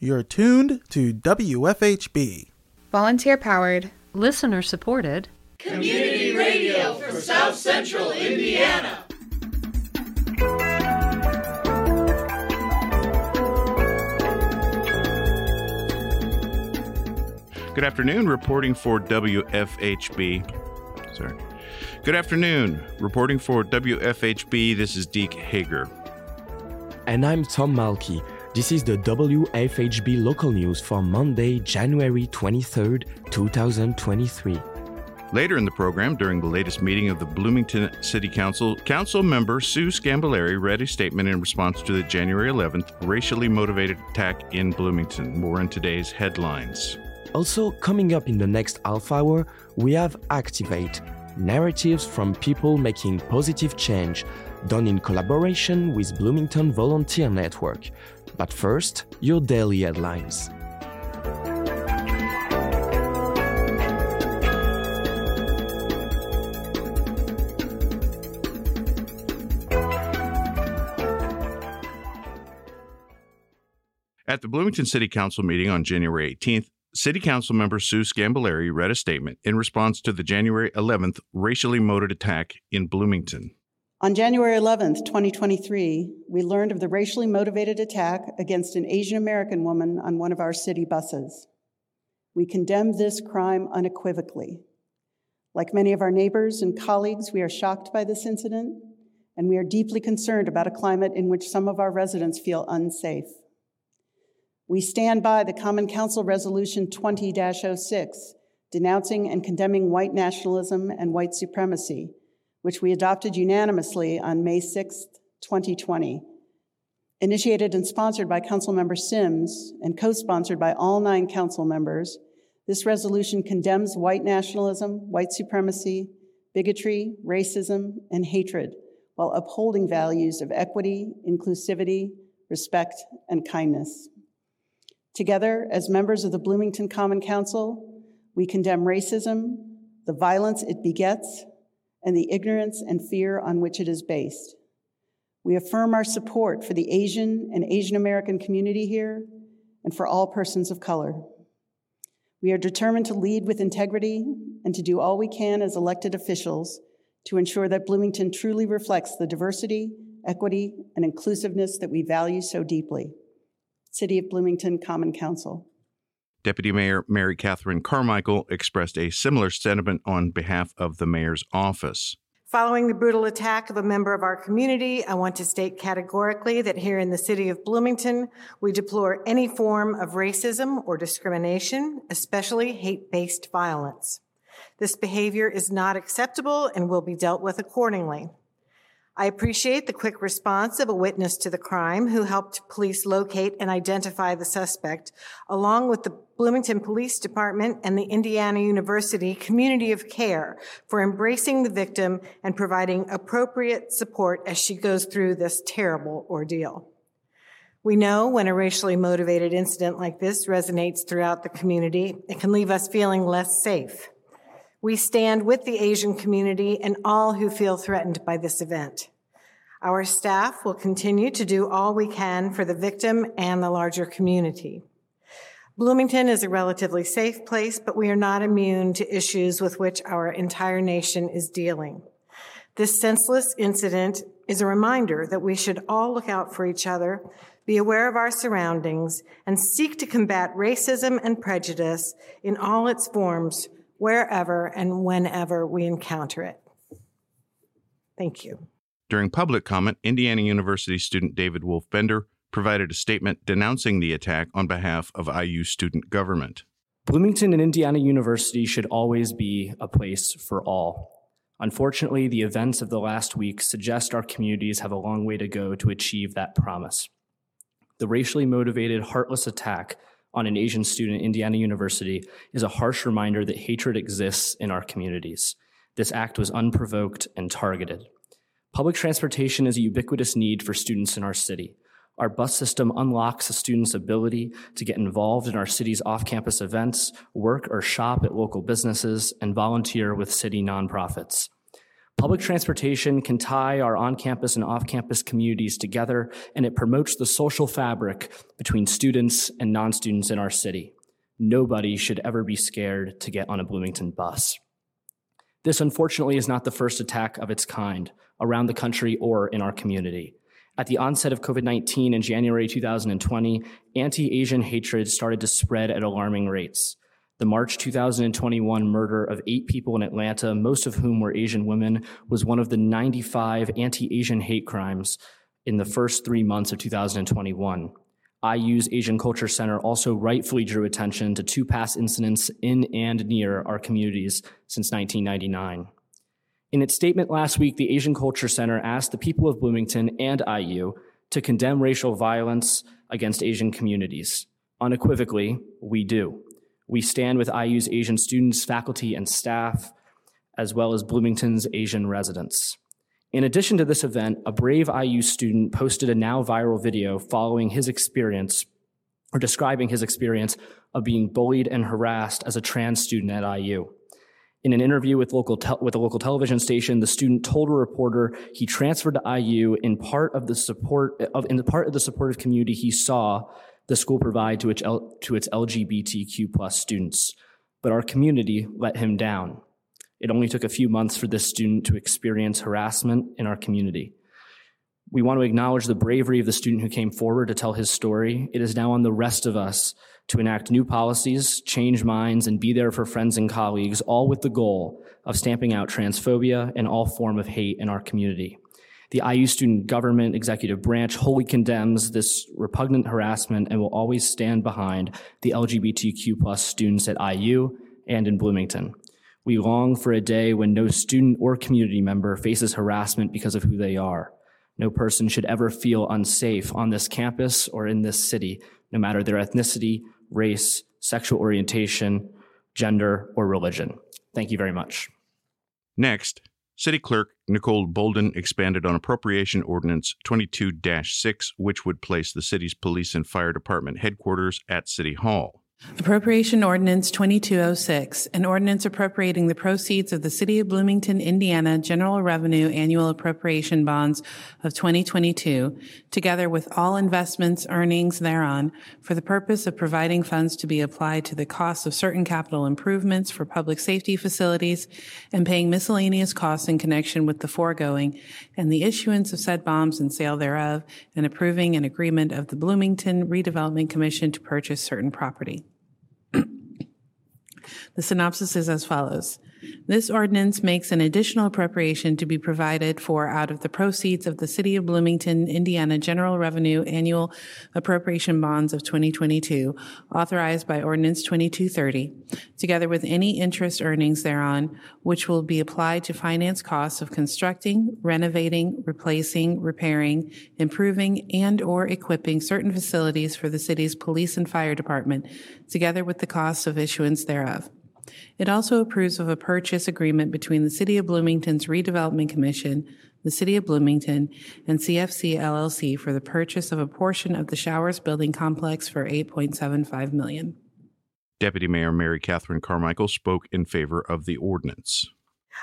You're tuned to WFHB. Volunteer powered, listener supported, community radio for South Central Indiana. Good afternoon, reporting for WFHB. Sorry. Good afternoon, reporting for WFHB. This is Deke Hager. And I'm Tom Malky. This is the WFHB local news for Monday, January 23rd, 2023. Later in the program, during the latest meeting of the Bloomington City Council, Council member Sue Sgambelluri read a statement in response to the January 11th racially motivated attack in Bloomington. More in today's headlines. Also, coming up in the next half hour, we have Activate narratives from people making positive change, done in collaboration with Bloomington Volunteer Network. But first, your daily headlines. At the Bloomington City Council meeting on January 18th, City Council member Sue Sgambelluri read a statement in response to the January 11th racially motivated attack in Bloomington. On January 11th, 2023, we learned of the racially motivated attack against an Asian American woman on one of our city buses. We condemn this crime unequivocally. Like many of our neighbors and colleagues, we are shocked by this incident, and we are deeply concerned about a climate in which some of our residents feel unsafe. We stand by the Common Council Resolution 20 06, denouncing and condemning white nationalism and white supremacy, which we adopted unanimously on May 6, 2020. Initiated and sponsored by Councilmember Sims and co sponsored by all nine council members, this resolution condemns white nationalism, white supremacy, bigotry, racism, and hatred while upholding values of equity, inclusivity, respect, and kindness. Together, as members of the Bloomington Common Council, we condemn racism, the violence it begets, and the ignorance and fear on which it is based. We affirm our support for the Asian and Asian American community here and for all persons of color. We are determined to lead with integrity and to do all we can as elected officials to ensure that Bloomington truly reflects the diversity, equity, and inclusiveness that we value so deeply. City of Bloomington Common Council. Deputy Mayor Mary Catherine Carmichael expressed a similar sentiment on behalf of the mayor's office. Following the brutal attack of a member of our community, I want to state categorically that here in the city of Bloomington, we deplore any form of racism or discrimination, especially hate based violence. This behavior is not acceptable and will be dealt with accordingly. I appreciate the quick response of a witness to the crime who helped police locate and identify the suspect, along with the Bloomington Police Department and the Indiana University Community of Care for embracing the victim and providing appropriate support as she goes through this terrible ordeal. We know when a racially motivated incident like this resonates throughout the community, it can leave us feeling less safe. We stand with the Asian community and all who feel threatened by this event. Our staff will continue to do all we can for the victim and the larger community. Bloomington is a relatively safe place, but we are not immune to issues with which our entire nation is dealing. This senseless incident is a reminder that we should all look out for each other, be aware of our surroundings, and seek to combat racism and prejudice in all its forms wherever and whenever we encounter it. Thank you. During public comment, Indiana University student David Wolf Bender provided a statement denouncing the attack on behalf of IU student government. Bloomington and Indiana University should always be a place for all. Unfortunately, the events of the last week suggest our communities have a long way to go to achieve that promise. The racially motivated, heartless attack on an Asian student at Indiana University is a harsh reminder that hatred exists in our communities. This act was unprovoked and targeted. Public transportation is a ubiquitous need for students in our city. Our bus system unlocks a student's ability to get involved in our city's off campus events, work or shop at local businesses, and volunteer with city nonprofits. Public transportation can tie our on campus and off campus communities together, and it promotes the social fabric between students and non students in our city. Nobody should ever be scared to get on a Bloomington bus. This, unfortunately, is not the first attack of its kind around the country or in our community. At the onset of COVID 19 in January 2020, anti Asian hatred started to spread at alarming rates the March 2021 murder of eight people in Atlanta, most of whom were Asian women, was one of the 95 anti Asian hate crimes in the first three months of 2021. IU's Asian Culture Center also rightfully drew attention to two past incidents in and near our communities since 1999. In its statement last week, the Asian Culture Center asked the people of Bloomington and IU to condemn racial violence against Asian communities. Unequivocally, we do. We stand with IU's Asian students, faculty, and staff, as well as Bloomington's Asian residents. In addition to this event, a brave IU student posted a now viral video following his experience or describing his experience of being bullied and harassed as a trans student at IU. In an interview with, local te- with a local television station, the student told a reporter he transferred to IU in part of the support of in the part of the supportive community he saw the school provide to its, L- to its LGBTQ plus students, but our community let him down. It only took a few months for this student to experience harassment in our community. We want to acknowledge the bravery of the student who came forward to tell his story. It is now on the rest of us to enact new policies, change minds, and be there for friends and colleagues, all with the goal of stamping out transphobia and all form of hate in our community. The IU student government executive branch wholly condemns this repugnant harassment and will always stand behind the LGBTQ plus students at IU and in Bloomington. We long for a day when no student or community member faces harassment because of who they are. No person should ever feel unsafe on this campus or in this city, no matter their ethnicity, race, sexual orientation, gender, or religion. Thank you very much. Next, City Clerk Nicole Bolden expanded on Appropriation Ordinance 22 6, which would place the city's police and fire department headquarters at City Hall. Appropriation Ordinance 2206, an ordinance appropriating the proceeds of the City of Bloomington, Indiana General Revenue Annual Appropriation Bonds of 2022, together with all investments, earnings thereon, for the purpose of providing funds to be applied to the cost of certain capital improvements for public safety facilities and paying miscellaneous costs in connection with the foregoing, and the issuance of said bonds and sale thereof, and approving an agreement of the Bloomington Redevelopment Commission to purchase certain property. The synopsis is as follows. This ordinance makes an additional appropriation to be provided for out of the proceeds of the City of Bloomington, Indiana General Revenue Annual Appropriation Bonds of 2022, authorized by Ordinance 2230, together with any interest earnings thereon, which will be applied to finance costs of constructing, renovating, replacing, repairing, improving, and or equipping certain facilities for the city's police and fire department, together with the costs of issuance thereof. It also approves of a purchase agreement between the City of Bloomington's Redevelopment Commission, the City of Bloomington, and CFC LLC for the purchase of a portion of the Showers Building Complex for 8.75 million. Deputy Mayor Mary Catherine Carmichael spoke in favor of the ordinance.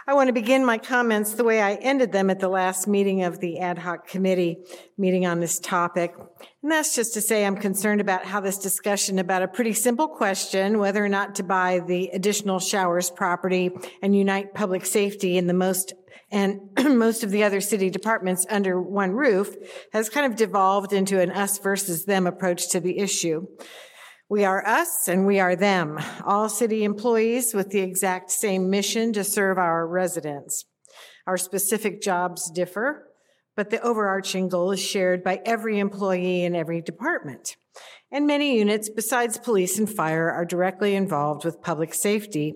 I want to begin my comments the way I ended them at the last meeting of the ad hoc committee meeting on this topic. And that's just to say I'm concerned about how this discussion about a pretty simple question, whether or not to buy the additional showers property and unite public safety in the most and most of the other city departments under one roof has kind of devolved into an us versus them approach to the issue. We are us and we are them, all city employees with the exact same mission to serve our residents. Our specific jobs differ, but the overarching goal is shared by every employee in every department. And many units besides police and fire are directly involved with public safety,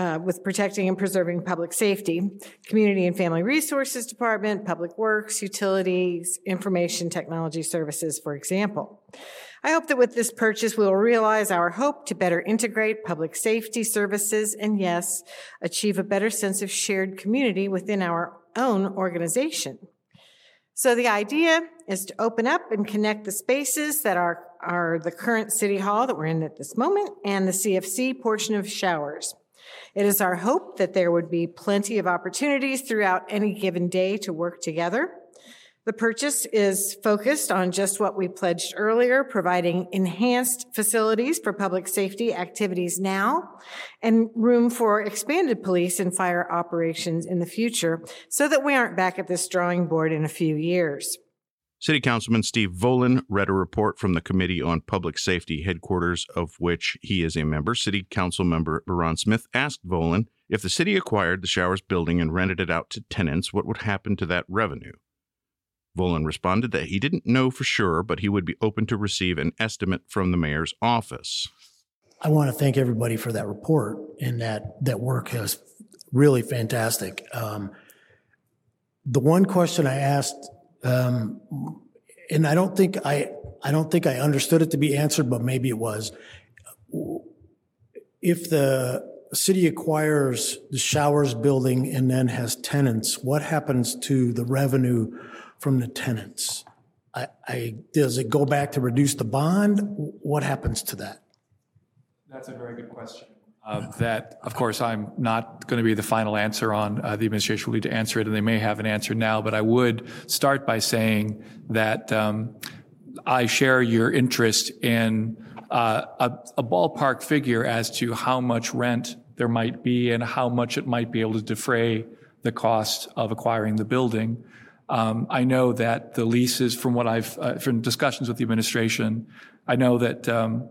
uh, with protecting and preserving public safety, Community and Family Resources Department, Public Works, Utilities, Information Technology Services, for example. I hope that with this purchase, we will realize our hope to better integrate public safety services and yes, achieve a better sense of shared community within our own organization. So the idea is to open up and connect the spaces that are, are the current city hall that we're in at this moment and the CFC portion of showers. It is our hope that there would be plenty of opportunities throughout any given day to work together. The purchase is focused on just what we pledged earlier, providing enhanced facilities for public safety activities now and room for expanded police and fire operations in the future so that we aren't back at this drawing board in a few years. City Councilman Steve Volan read a report from the Committee on Public Safety headquarters, of which he is a member. City Council member Baron Smith asked Volan if the city acquired the Showers building and rented it out to tenants, what would happen to that revenue? Volan responded that he didn't know for sure, but he would be open to receive an estimate from the mayor's office. I want to thank everybody for that report and that that work is really fantastic. Um, the one question I asked, um, and I don't think I I don't think I understood it to be answered, but maybe it was. If the city acquires the showers building and then has tenants, what happens to the revenue from the tenants? I, I, does it go back to reduce the bond? What happens to that? That's a very good question. Uh, that, of course, I'm not going to be the final answer on. Uh, the administration will need to answer it, and they may have an answer now. But I would start by saying that um, I share your interest in uh, a, a ballpark figure as to how much rent there might be and how much it might be able to defray the cost of acquiring the building. Um, I know that the leases, from what I've, uh, from discussions with the administration, I know that um,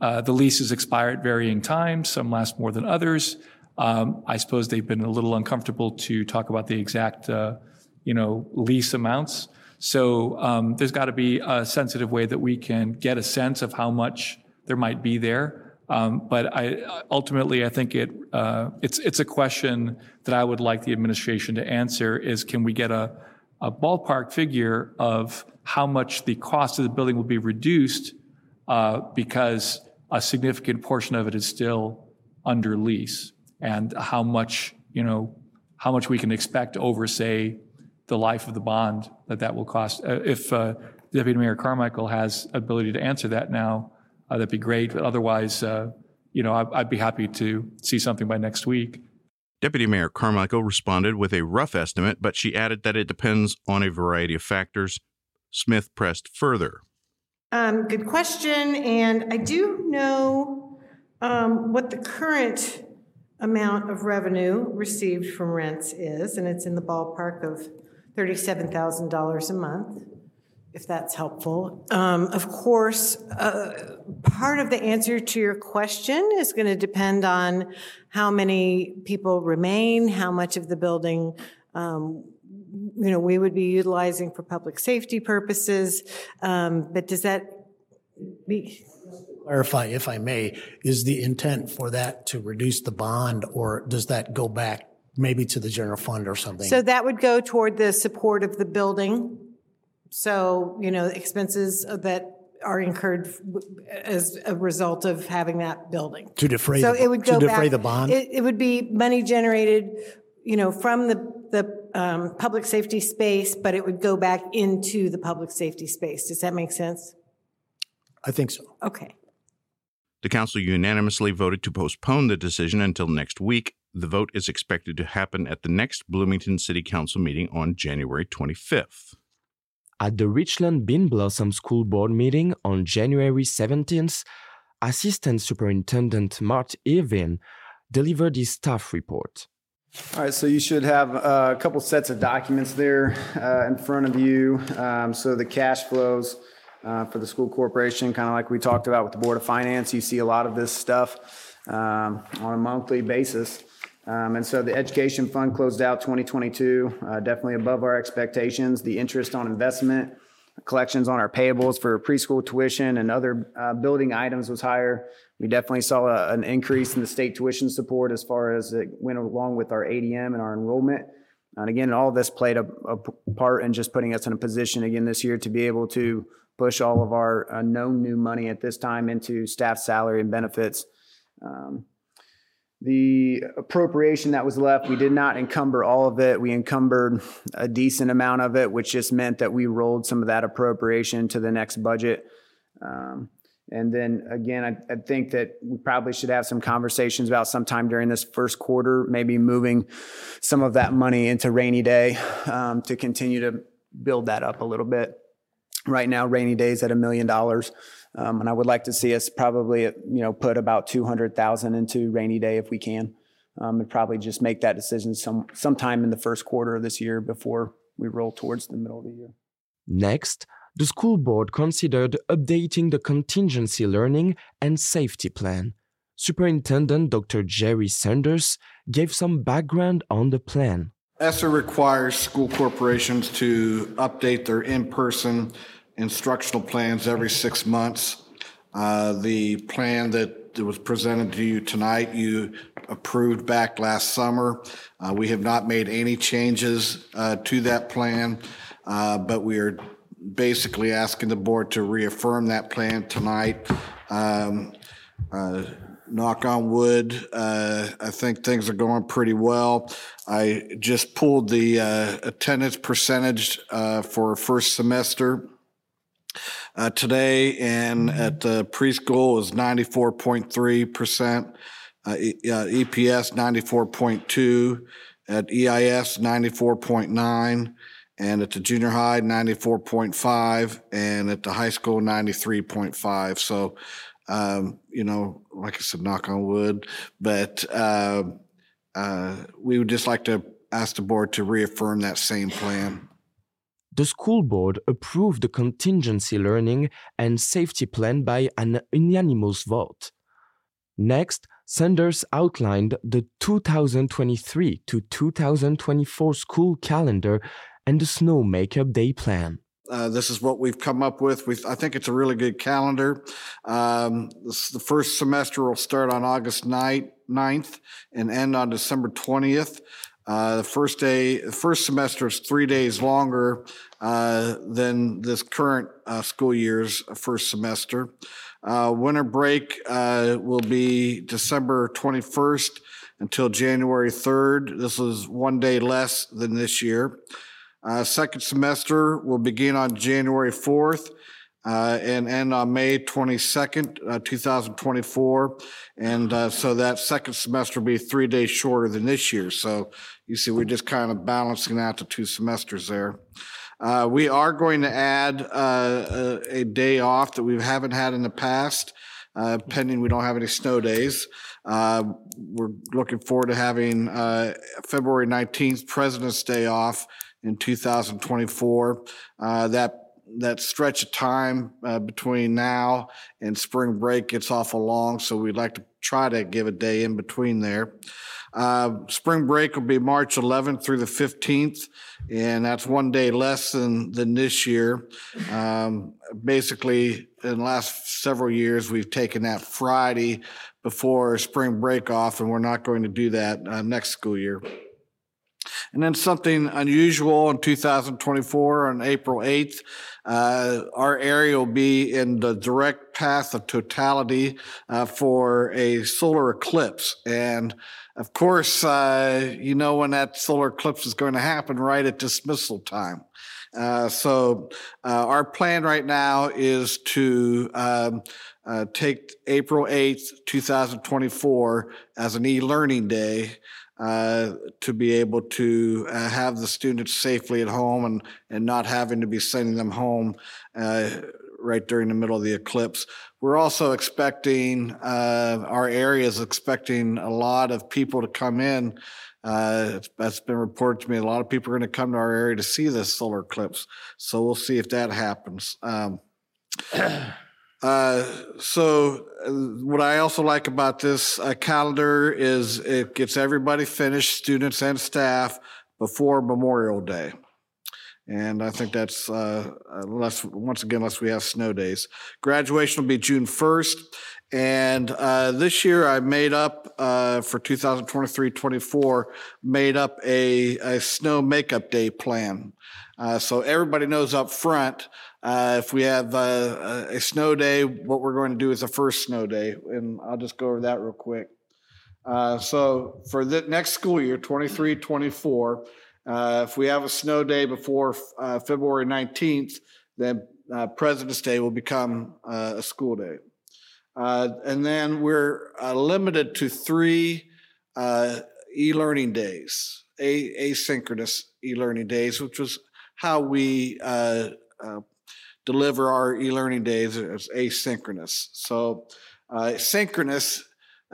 uh, the leases expire at varying times. Some last more than others. Um, I suppose they've been a little uncomfortable to talk about the exact, uh, you know, lease amounts. So um, there's got to be a sensitive way that we can get a sense of how much there might be there. Um, but I, ultimately, I think it uh, it's it's a question that I would like the administration to answer: is can we get a a ballpark figure of how much the cost of the building will be reduced uh, because a significant portion of it is still under lease, and how much you know how much we can expect over, say, the life of the bond that that will cost. Uh, if uh, Deputy Mayor Carmichael has ability to answer that now, uh, that'd be great. But otherwise, uh, you know, I, I'd be happy to see something by next week. Deputy Mayor Carmichael responded with a rough estimate, but she added that it depends on a variety of factors. Smith pressed further. Um, good question. And I do know um, what the current amount of revenue received from rents is, and it's in the ballpark of $37,000 a month if that's helpful. Um, of course, uh, part of the answer to your question is going to depend on how many people remain, how much of the building. You know, we would be utilizing for public safety purposes, um, but does that be clarify, if I may, is the intent for that to reduce the bond, or does that go back maybe to the general fund or something? So that would go toward the support of the building so, you know, expenses that are incurred as a result of having that building. To defray, So the, it would go to defray back- the bond? It, it would be money generated, you know, from the, the um, public safety space, but it would go back into the public safety space. Does that make sense? I think so. Okay. The council unanimously voted to postpone the decision until next week. The vote is expected to happen at the next Bloomington City Council meeting on January 25th. At the Richland Bean Blossom School Board meeting on January 17th, Assistant Superintendent Mart Irvin delivered his staff report. All right, so you should have uh, a couple sets of documents there uh, in front of you. Um, so the cash flows uh, for the school corporation, kind of like we talked about with the Board of Finance, you see a lot of this stuff um, on a monthly basis. Um, and so the education fund closed out 2022, uh, definitely above our expectations. The interest on investment, collections on our payables for preschool tuition and other uh, building items was higher. We definitely saw a, an increase in the state tuition support as far as it went along with our ADM and our enrollment. And again, all this played a, a part in just putting us in a position again this year to be able to push all of our uh, new money at this time into staff salary and benefits. Um, the appropriation that was left, we did not encumber all of it. We encumbered a decent amount of it, which just meant that we rolled some of that appropriation to the next budget. Um, And then again, I, I think that we probably should have some conversations about sometime during this first quarter, maybe moving some of that money into rainy day um, to continue to build that up a little bit. Right now, rainy days at a million dollars. Um, and I would like to see us probably, you know, put about 200,000 into rainy day if we can. Um, and probably just make that decision some sometime in the first quarter of this year before we roll towards the middle of the year. Next, the school board considered updating the contingency learning and safety plan. Superintendent Dr. Jerry Sanders gave some background on the plan. ESSER requires school corporations to update their in person instructional plans every six months. Uh, the plan that was presented to you tonight, you approved back last summer. Uh, we have not made any changes uh, to that plan, uh, but we are basically asking the board to reaffirm that plan tonight. Um, uh, knock on wood, uh, I think things are going pretty well. I just pulled the uh, attendance percentage uh, for first semester uh, today, and at the preschool is 94.3%, uh, e- uh, EPS 94.2, at EIS 94.9, and at the junior high 94.5, and at the high school 93.5. So, um, you know, like I said, knock on wood, but uh, uh, we would just like to ask the board to reaffirm that same plan. The school board approved the contingency learning and safety plan by an unanimous vote. Next, Sanders outlined the 2023 to 2024 school calendar and the snow makeup day plan. Uh, this is what we've come up with. We, I think it's a really good calendar. Um, this, the first semester will start on August 9th, 9th and end on December 20th. Uh, the first day, the first semester is three days longer uh, than this current uh, school year's first semester. Uh, winter break uh, will be December 21st until January 3rd. This is one day less than this year. Uh, second semester will begin on January 4th uh, and end on May 22nd, uh, 2024. And uh, so that second semester will be three days shorter than this year. So you see, we're just kind of balancing out the two semesters there. Uh, we are going to add uh, a, a, day off that we haven't had in the past, uh, pending we don't have any snow days. we're looking forward to having February 19th, President's Day off in 2024. Uh, that that stretch of time uh, between now and spring break gets awful long, so we'd like to try to give a day in between there. Uh, spring break will be March 11th through the 15th, and that's one day less than than this year. Um, basically, in the last several years, we've taken that Friday before spring break off, and we're not going to do that uh, next school year. And then something unusual in 2024 on April 8th, uh, our area will be in the direct path of totality uh, for a solar eclipse. And of course, uh, you know when that solar eclipse is going to happen, right at dismissal time. Uh, so uh, our plan right now is to um, uh, take April 8th, 2024 as an e-learning day uh, to be able to uh, have the students safely at home and, and not having to be sending them home uh, right during the middle of the eclipse. We're also expecting, uh, our area is expecting a lot of people to come in. Uh, that's been reported to me. A lot of people are going to come to our area to see this solar eclipse. So we'll see if that happens. Um, Uh, so, uh, what I also like about this uh, calendar is it gets everybody finished, students and staff, before Memorial Day. And I think that's uh, unless once again, unless we have snow days. Graduation will be June 1st. And uh, this year I made up uh, for 2023 24, made up a, a snow makeup day plan. Uh, so everybody knows up front uh, if we have uh, a snow day, what we're going to do is the first snow day. And I'll just go over that real quick. Uh, so for the next school year, 23 24, uh, if we have a snow day before February 19th, then President's Day will become a school day. Uh, and then we're uh, limited to three uh, e-learning days, a- asynchronous e-learning days, which was how we uh, uh, deliver our e-learning days as asynchronous. So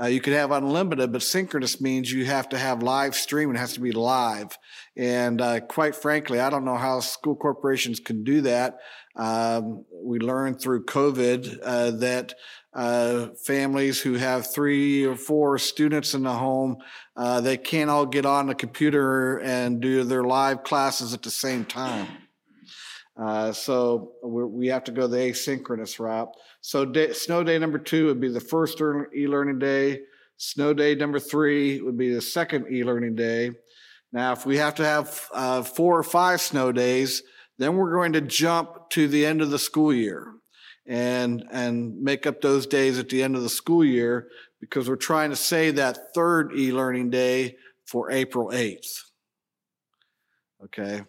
uh, you could have unlimited, but synchronous means you have to have live stream. It has to be live. And quite frankly, I don't know how school corporations can do that. Um, we learned through COVID that uh, families who have three or four students in the home, uh, they can't all get on the computer and do their live classes at the same time. Uh, so we have to go the asynchronous route. So day, snow day number two would be the first e-learning day. Snow day number three would be the second e-learning day. Now, if we have to have uh, four or five snow days, then we're going to jump to the end of the school year and and make up those days at the end of the school year because we're trying to save that third e-learning day for April 8th. Okay.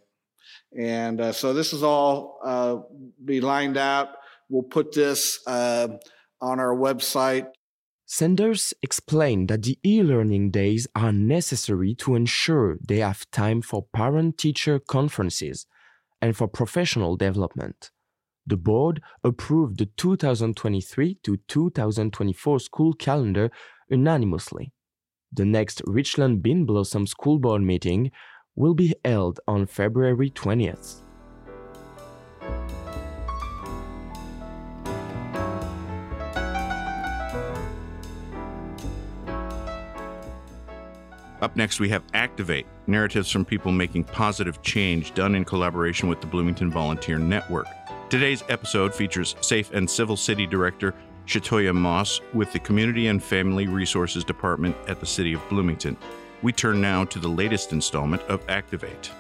And uh, so this is all uh, be lined out. We'll put this uh, on our website. Sanders explained that the e learning days are necessary to ensure they have time for parent teacher conferences and for professional development the board approved the 2023 to 2024 school calendar unanimously. The next Richland Bean Blossom School Board meeting will be held on February 20th. Up next, we have Activate narratives from people making positive change done in collaboration with the Bloomington Volunteer Network. Today's episode features Safe and Civil City Director Shatoya Moss with the Community and Family Resources Department at the City of Bloomington. We turn now to the latest installment of Activate.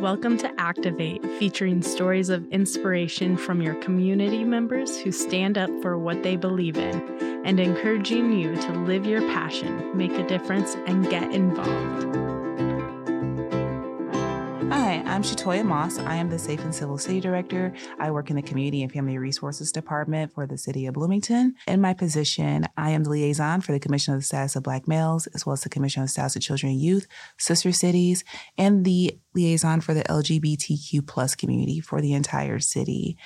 Welcome to Activate, featuring stories of inspiration from your community members who stand up for what they believe in and encouraging you to live your passion, make a difference, and get involved. I'm Shatoya Moss. I am the Safe and Civil City Director. I work in the Community and Family Resources Department for the City of Bloomington. In my position, I am the liaison for the Commission on the Status of Black Males, as well as the Commission on the Status of Children and Youth, Sister Cities, and the liaison for the LGBTQ plus community for the entire city.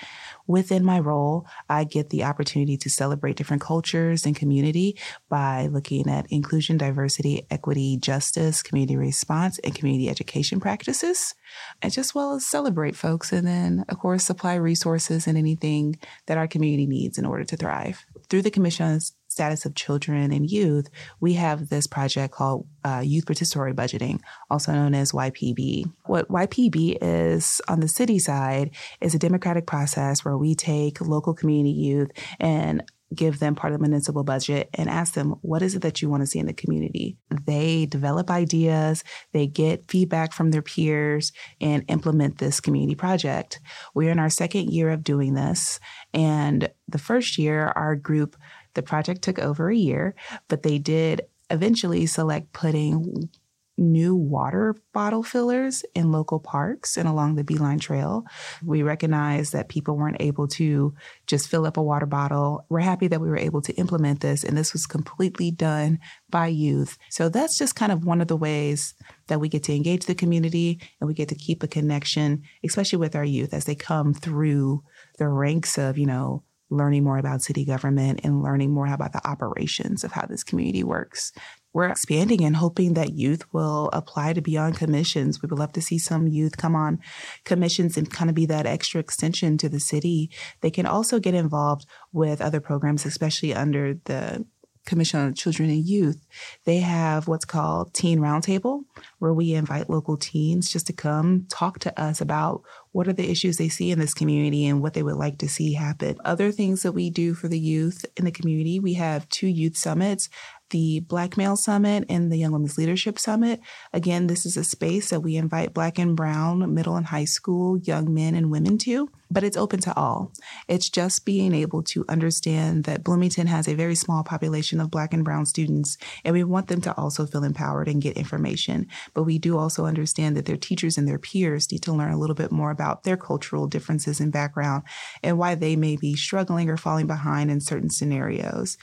Within my role, I get the opportunity to celebrate different cultures and community by looking at inclusion, diversity, equity, justice, community response, and community education practices, as just well as celebrate folks. And then, of course, supply resources and anything that our community needs in order to thrive. Through the Commission's status of children and youth, we have this project called uh, Youth Participatory Budgeting, also known as YPB. What YPB is on the city side is a democratic process where we take local community youth and give them part of the municipal budget and ask them, what is it that you want to see in the community? They develop ideas, they get feedback from their peers, and implement this community project. We're in our second year of doing this. And the first year, our group the project took over a year, but they did eventually select putting new water bottle fillers in local parks and along the Beeline Trail. We recognized that people weren't able to just fill up a water bottle. We're happy that we were able to implement this, and this was completely done by youth. So that's just kind of one of the ways that we get to engage the community and we get to keep a connection, especially with our youth as they come through the ranks of, you know, learning more about city government and learning more about the operations of how this community works. We're expanding and hoping that youth will apply to be on commissions. We would love to see some youth come on commissions and kind of be that extra extension to the city. They can also get involved with other programs, especially under the Commission on Children and Youth, they have what's called Teen Roundtable, where we invite local teens just to come talk to us about what are the issues they see in this community and what they would like to see happen. Other things that we do for the youth in the community, we have two youth summits the Black Male Summit and the Young Women's Leadership Summit. Again, this is a space that we invite Black and Brown middle and high school young men and women to. But it's open to all. It's just being able to understand that Bloomington has a very small population of Black and Brown students, and we want them to also feel empowered and get information. But we do also understand that their teachers and their peers need to learn a little bit more about their cultural differences and background and why they may be struggling or falling behind in certain scenarios.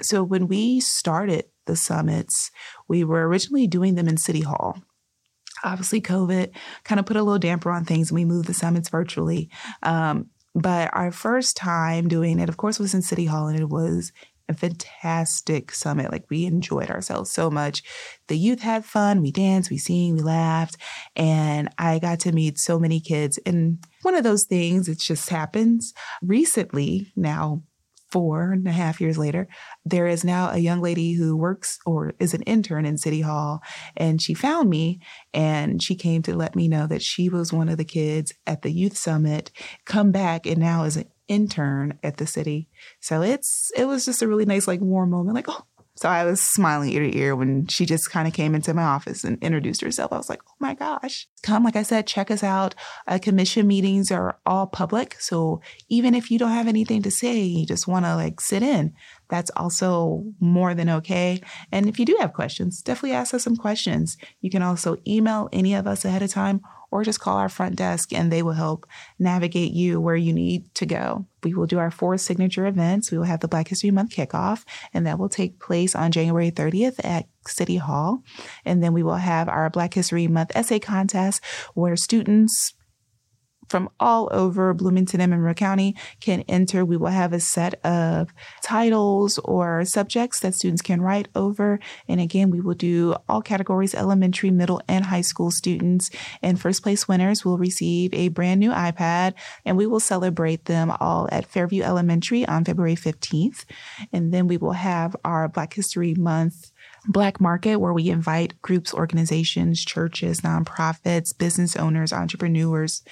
So when we started the summits, we were originally doing them in City Hall obviously COVID kind of put a little damper on things and we moved the summits virtually. Um, but our first time doing it, of course, was in City Hall and it was a fantastic summit. Like we enjoyed ourselves so much. The youth had fun. We danced, we sang, we laughed, and I got to meet so many kids. And one of those things, it just happens. Recently, now four and a half years later, there is now a young lady who works or is an intern in City Hall. And she found me and she came to let me know that she was one of the kids at the youth summit, come back and now is an intern at the city. So it's it was just a really nice, like warm moment, like, oh, so I was smiling ear to ear when she just kind of came into my office and introduced herself. I was like, oh my gosh. Come, like I said, check us out. Uh, commission meetings are all public. So even if you don't have anything to say, you just want to like sit in, that's also more than okay. And if you do have questions, definitely ask us some questions. You can also email any of us ahead of time or just call our front desk and they will help navigate you where you need to go. We will do our four signature events. We will have the Black History Month kickoff, and that will take place on January 30th at City Hall. And then we will have our Black History Month essay contest where students from all over Bloomington and Monroe County can enter. We will have a set of titles or subjects that students can write over. And again, we will do all categories elementary, middle, and high school students. And first place winners will receive a brand new iPad, and we will celebrate them all at Fairview Elementary on February 15th. And then we will have our Black History Month Black Market, where we invite groups, organizations, churches, nonprofits, business owners, entrepreneurs,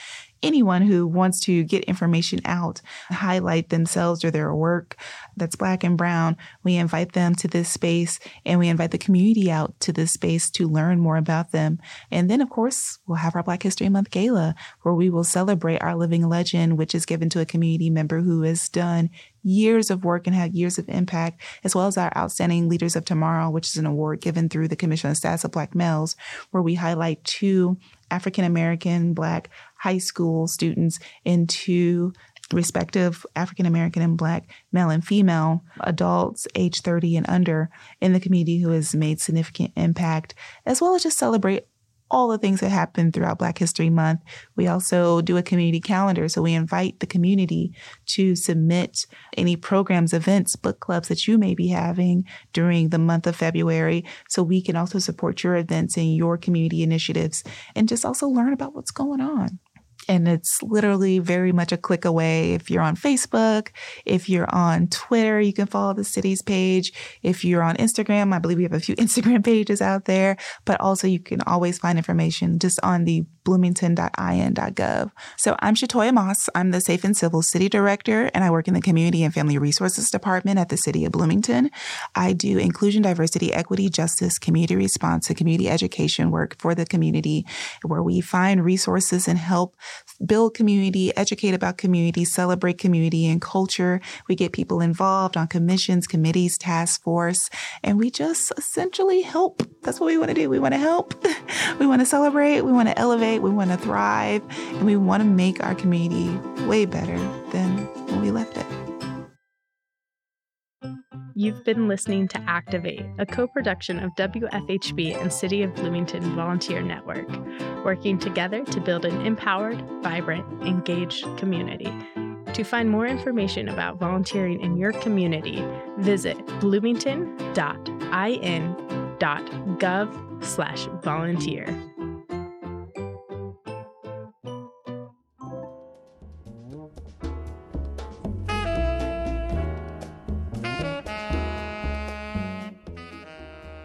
anyone who wants to get information out, highlight themselves or their work that's black and brown, we invite them to this space and we invite the community out to this space to learn more about them. And then, of course, we'll have our Black History Month Gala where we will celebrate our living legend, which is given to a community member who has done years of work and had years of impact, as well as our Outstanding Leaders of Tomorrow, which is an award given through the Commission on Status of Black Males, where we highlight two African American, Black high school students into respective African American and Black male and female adults age 30 and under in the community who has made significant impact, as well as just celebrate all the things that happen throughout Black History Month. We also do a community calendar. So we invite the community to submit any programs, events, book clubs that you may be having during the month of February. So we can also support your events and your community initiatives and just also learn about what's going on and it's literally very much a click away. If you're on Facebook, if you're on Twitter, you can follow the city's page. If you're on Instagram, I believe we have a few Instagram pages out there, but also you can always find information just on the bloomington.in.gov. So I'm Shatoya Moss. I'm the Safe and Civil City Director, and I work in the Community and Family Resources Department at the City of Bloomington. I do inclusion, diversity, equity, justice, community response, and community education work for the community where we find resources and help build community, educate about community, celebrate community and culture. We get people involved on commissions, committees, task force, and we just essentially help. That's what we want to do. We want to help. We want to celebrate. We want to elevate we want to thrive, and we want to make our community way better than when we left it. You've been listening to Activate, a co production of WFHB and City of Bloomington Volunteer Network, working together to build an empowered, vibrant, engaged community. To find more information about volunteering in your community, visit bloomington.in.gov slash volunteer.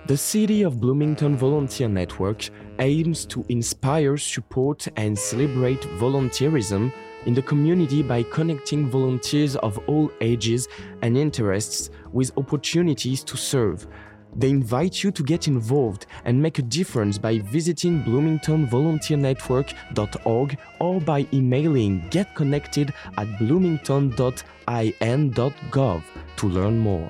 The City of Bloomington Volunteer Network aims to inspire, support, and celebrate volunteerism in the community by connecting volunteers of all ages and interests with opportunities to serve. They invite you to get involved and make a difference by visiting bloomingtonvolunteernetwork.org or by emailing getconnected at bloomington.in.gov to learn more.